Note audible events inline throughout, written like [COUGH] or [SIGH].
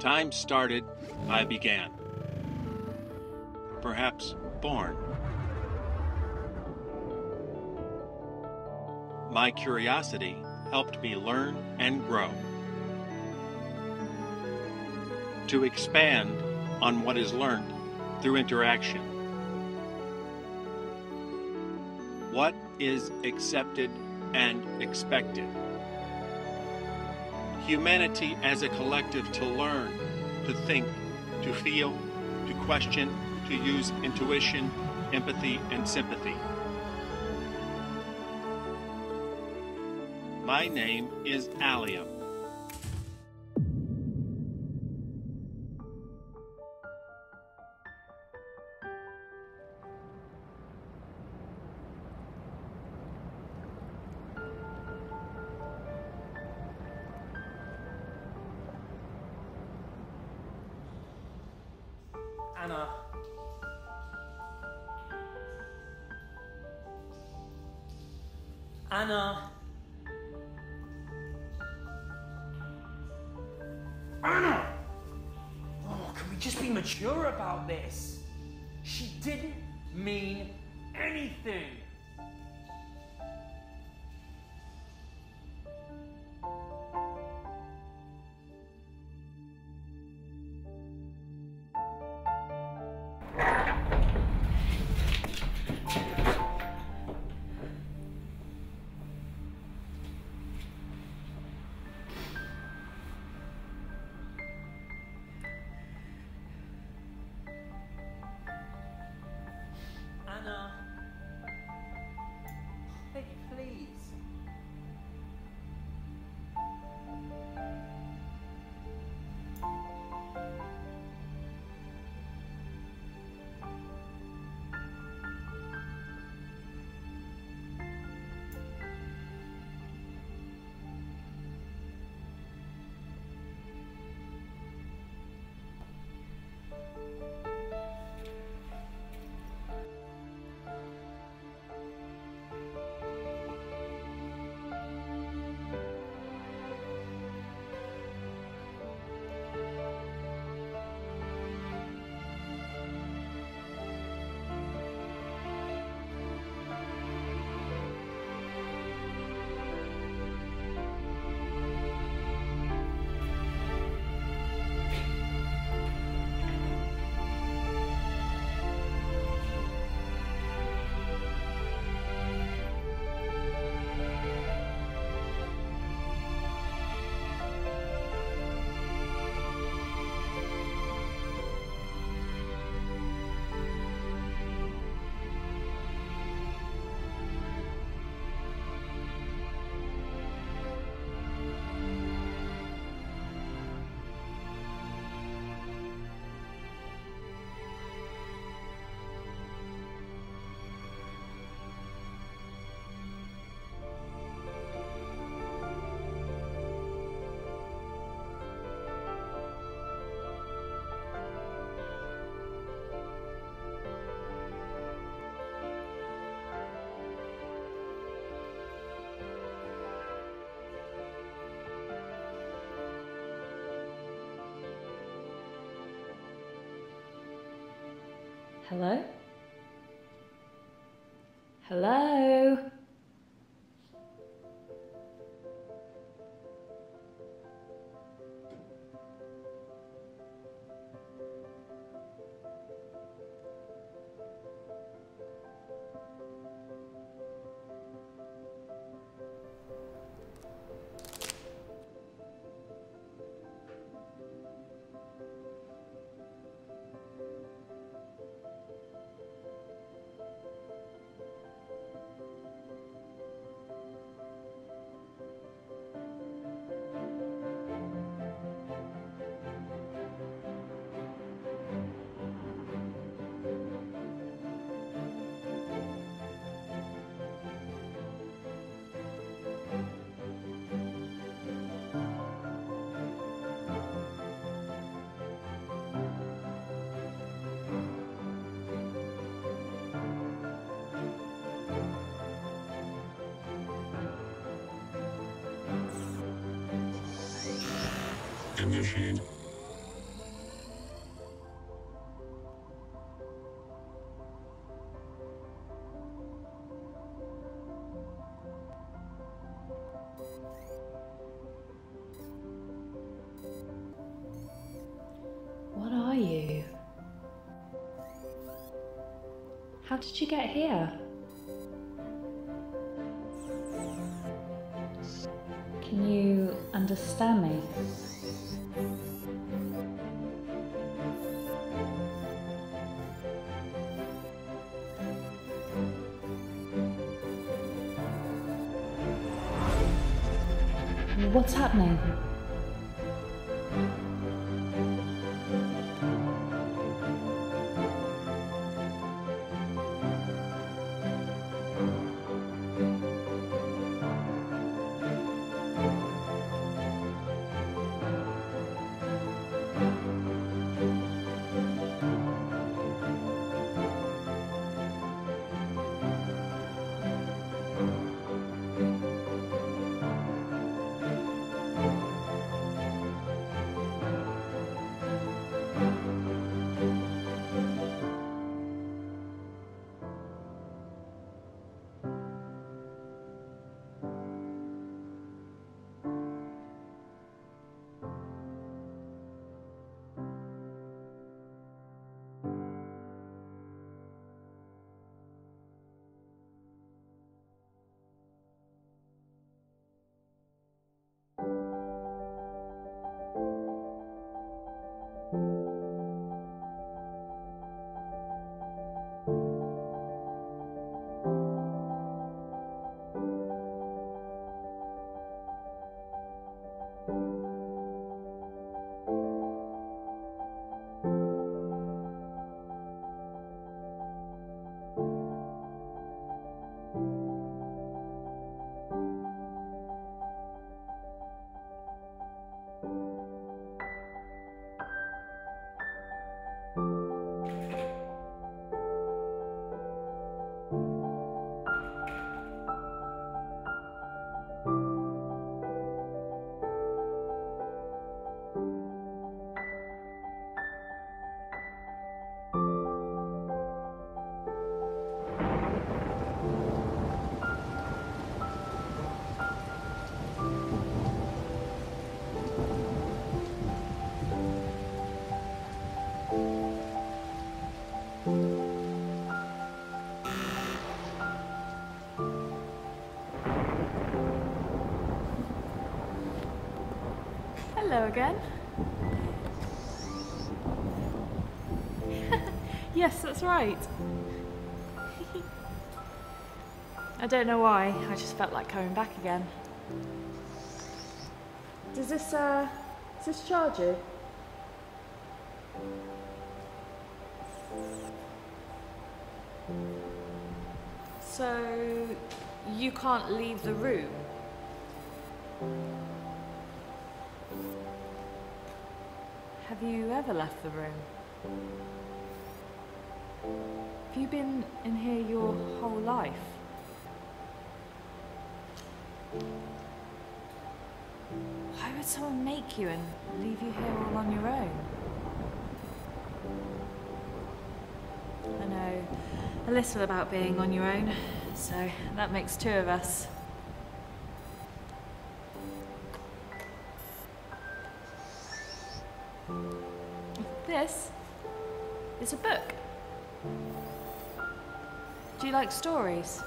Time started, I began. Perhaps born. My curiosity helped me learn and grow. To expand on what is learned through interaction. What is accepted and expected? Humanity as a collective to learn, to think, to feel, to question, to use intuition, empathy, and sympathy. My name is Allium. Hello? Hello? time machine. What are you? How did you get here? Can you understand me? What's happening? Hello again. [LAUGHS] yes, that's right. [LAUGHS] I don't know why, I just felt like coming back again. Does this, uh, does this charge you? So, you can't leave the room? Have you ever left the room? Have you been in here your whole life? Why would someone make you and leave you here all on your own? I know a little about being on your own, so that makes two of us. Is a book. Do you like stories?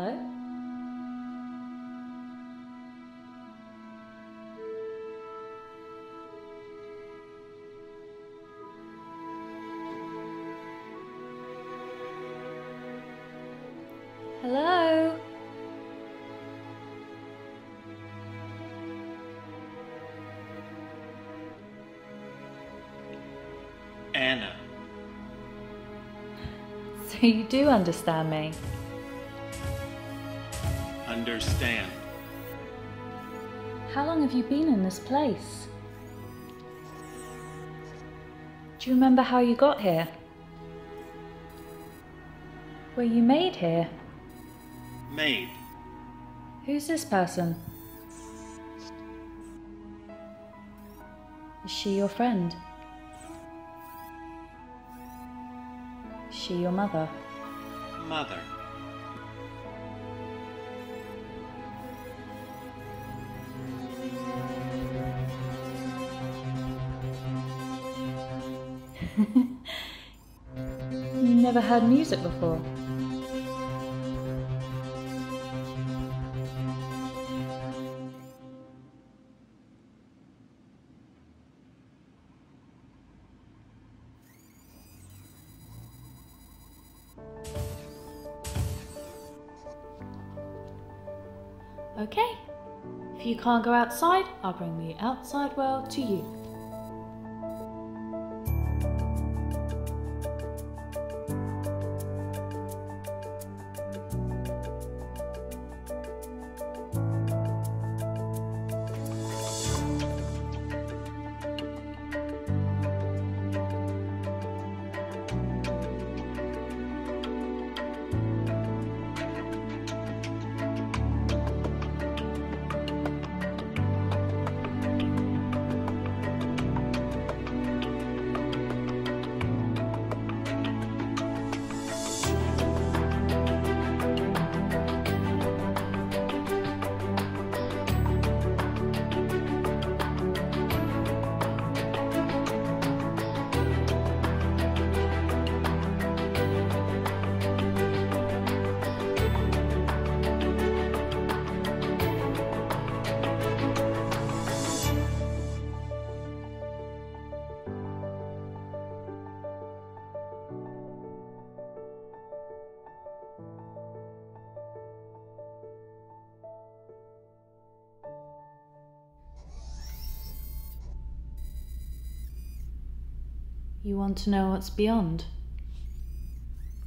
Hello? Hello? Anna. So you do understand me. Understand. How long have you been in this place? Do you remember how you got here? Were you made here? Made. Who's this person? Is she your friend? Is she your mother? Mother. Heard music before? Okay. If you can't go outside, I'll bring the outside world to you. You want to know what's beyond?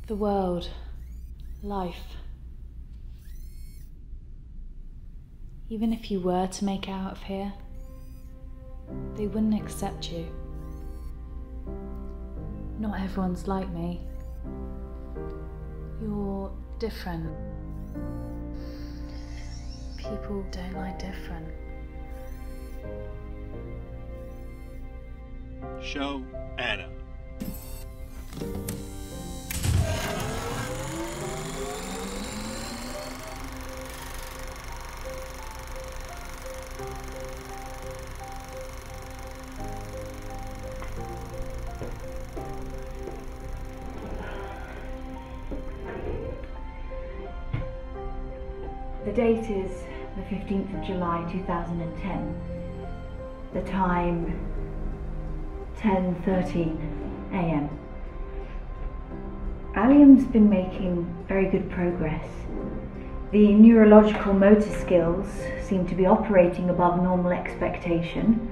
The world, life. Even if you were to make out of here, they wouldn't accept you. Not everyone's like me. You're different. People don't like different. Show Anna. The date is the 15th of July 2010. The time 10:13 a.m. Allium's been making very good progress. The neurological motor skills seem to be operating above normal expectation.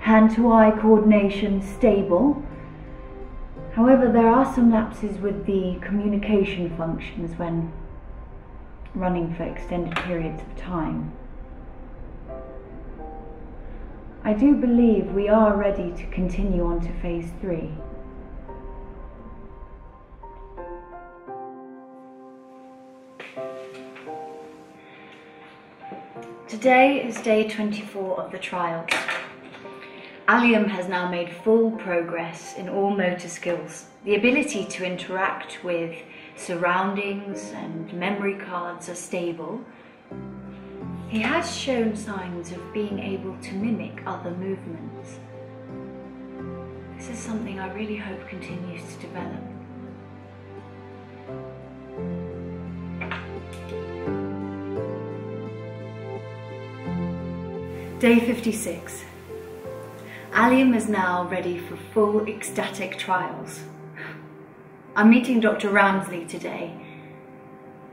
Hand to eye coordination stable. However, there are some lapses with the communication functions when running for extended periods of time. I do believe we are ready to continue on to phase three. Today is day 24 of the trials. Allium has now made full progress in all motor skills. The ability to interact with surroundings and memory cards are stable. He has shown signs of being able to mimic other movements. This is something I really hope continues to develop. Day 56. Allium is now ready for full ecstatic trials. I'm meeting Dr. Roundsley today.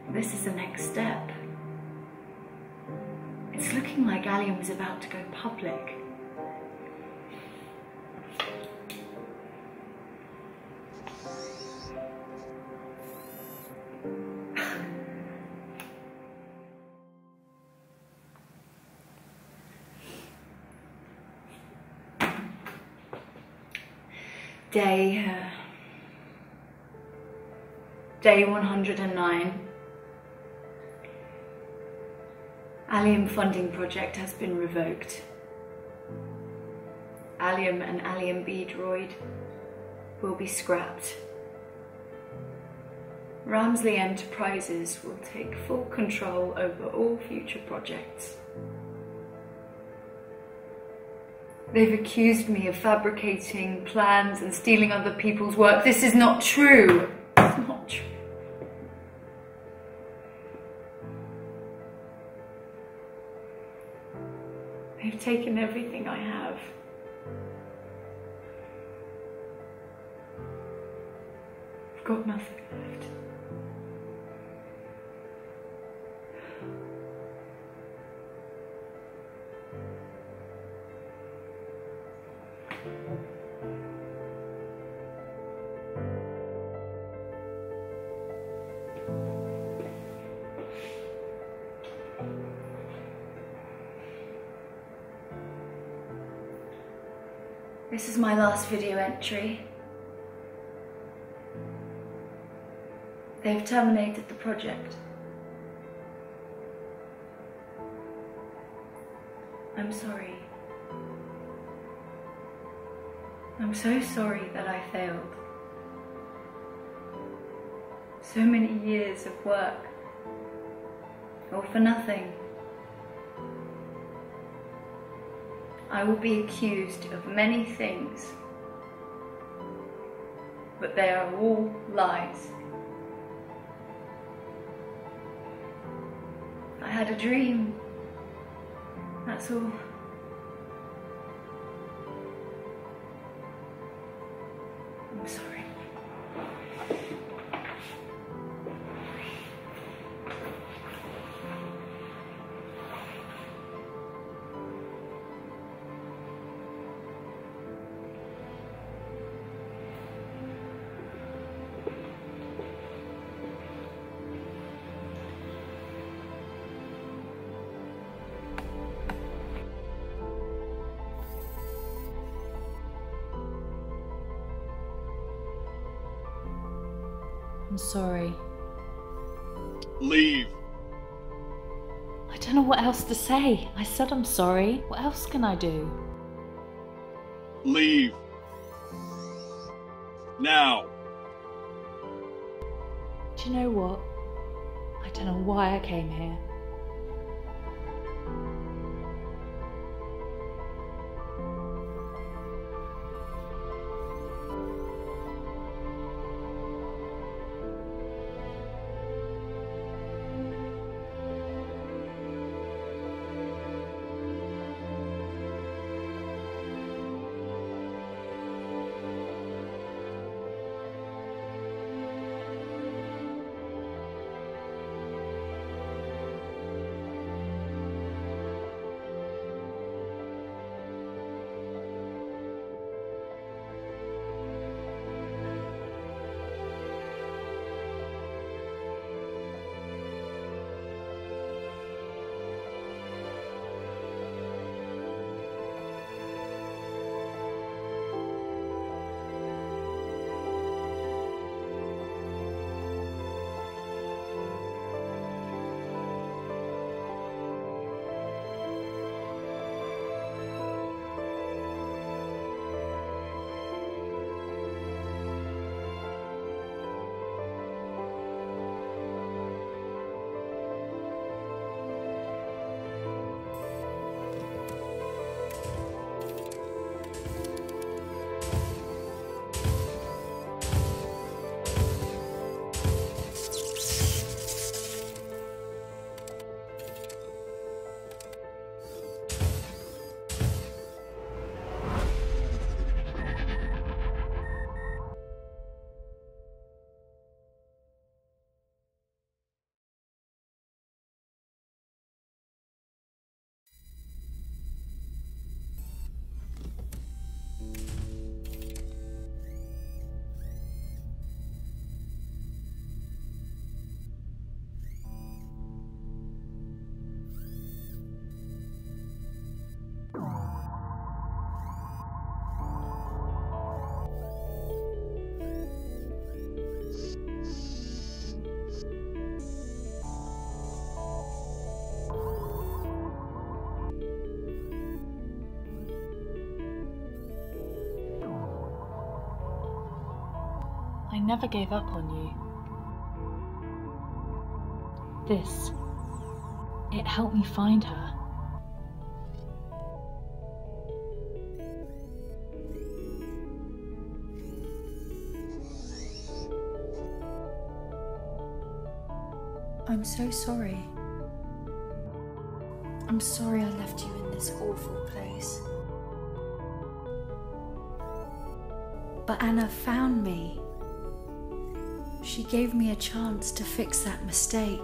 This is the next step looking like Allium was about to go public. Day, uh, day 109 Allium funding project has been revoked. Allium and Allium B droid will be scrapped. Ramsley Enterprises will take full control over all future projects. They've accused me of fabricating plans and stealing other people's work. This is not true. Taken everything I have. I've got nothing This is my last video entry. They've terminated the project. I'm sorry. I'm so sorry that I failed. So many years of work, all for nothing. I will be accused of many things, but they are all lies. I had a dream, that's all. I'm sorry. I'm sorry. Leave. I don't know what else to say. I said I'm sorry. What else can I do? Leave. Now. Do you know what? I don't know why I came here. Never gave up on you. This, it helped me find her. I'm so sorry. I'm sorry I left you in this awful place. But Anna found me. She gave me a chance to fix that mistake.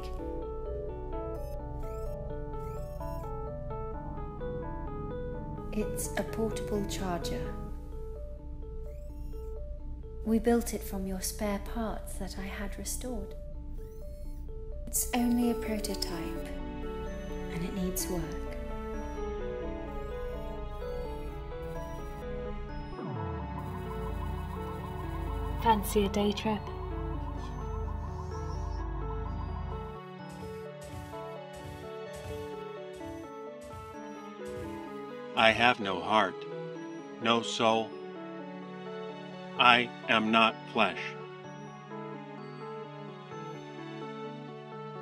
It's a portable charger. We built it from your spare parts that I had restored. It's only a prototype, and it needs work. Fancy a day trip? I have no heart, no soul. I am not flesh.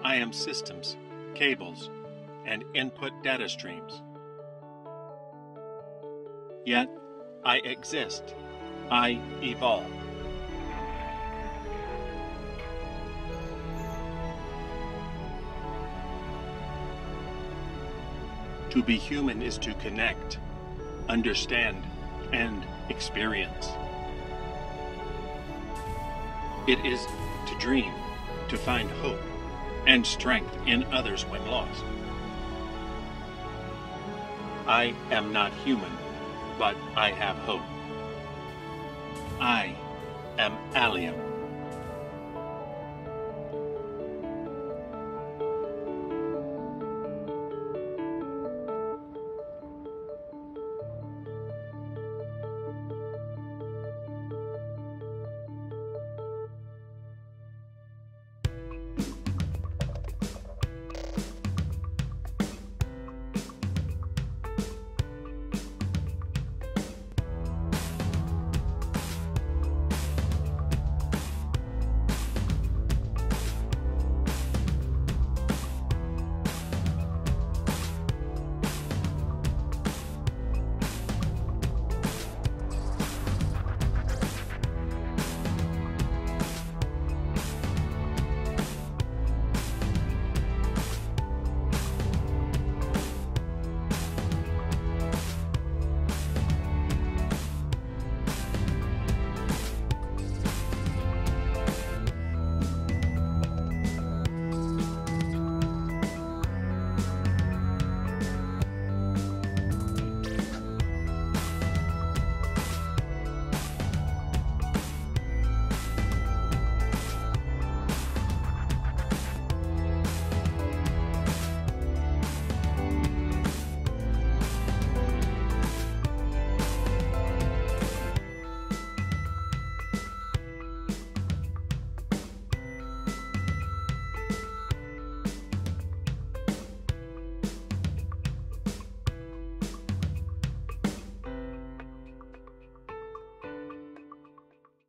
I am systems, cables, and input data streams. Yet, I exist. I evolve. To be human is to connect, understand, and experience. It is to dream, to find hope and strength in others when lost. I am not human, but I have hope. I am Allium.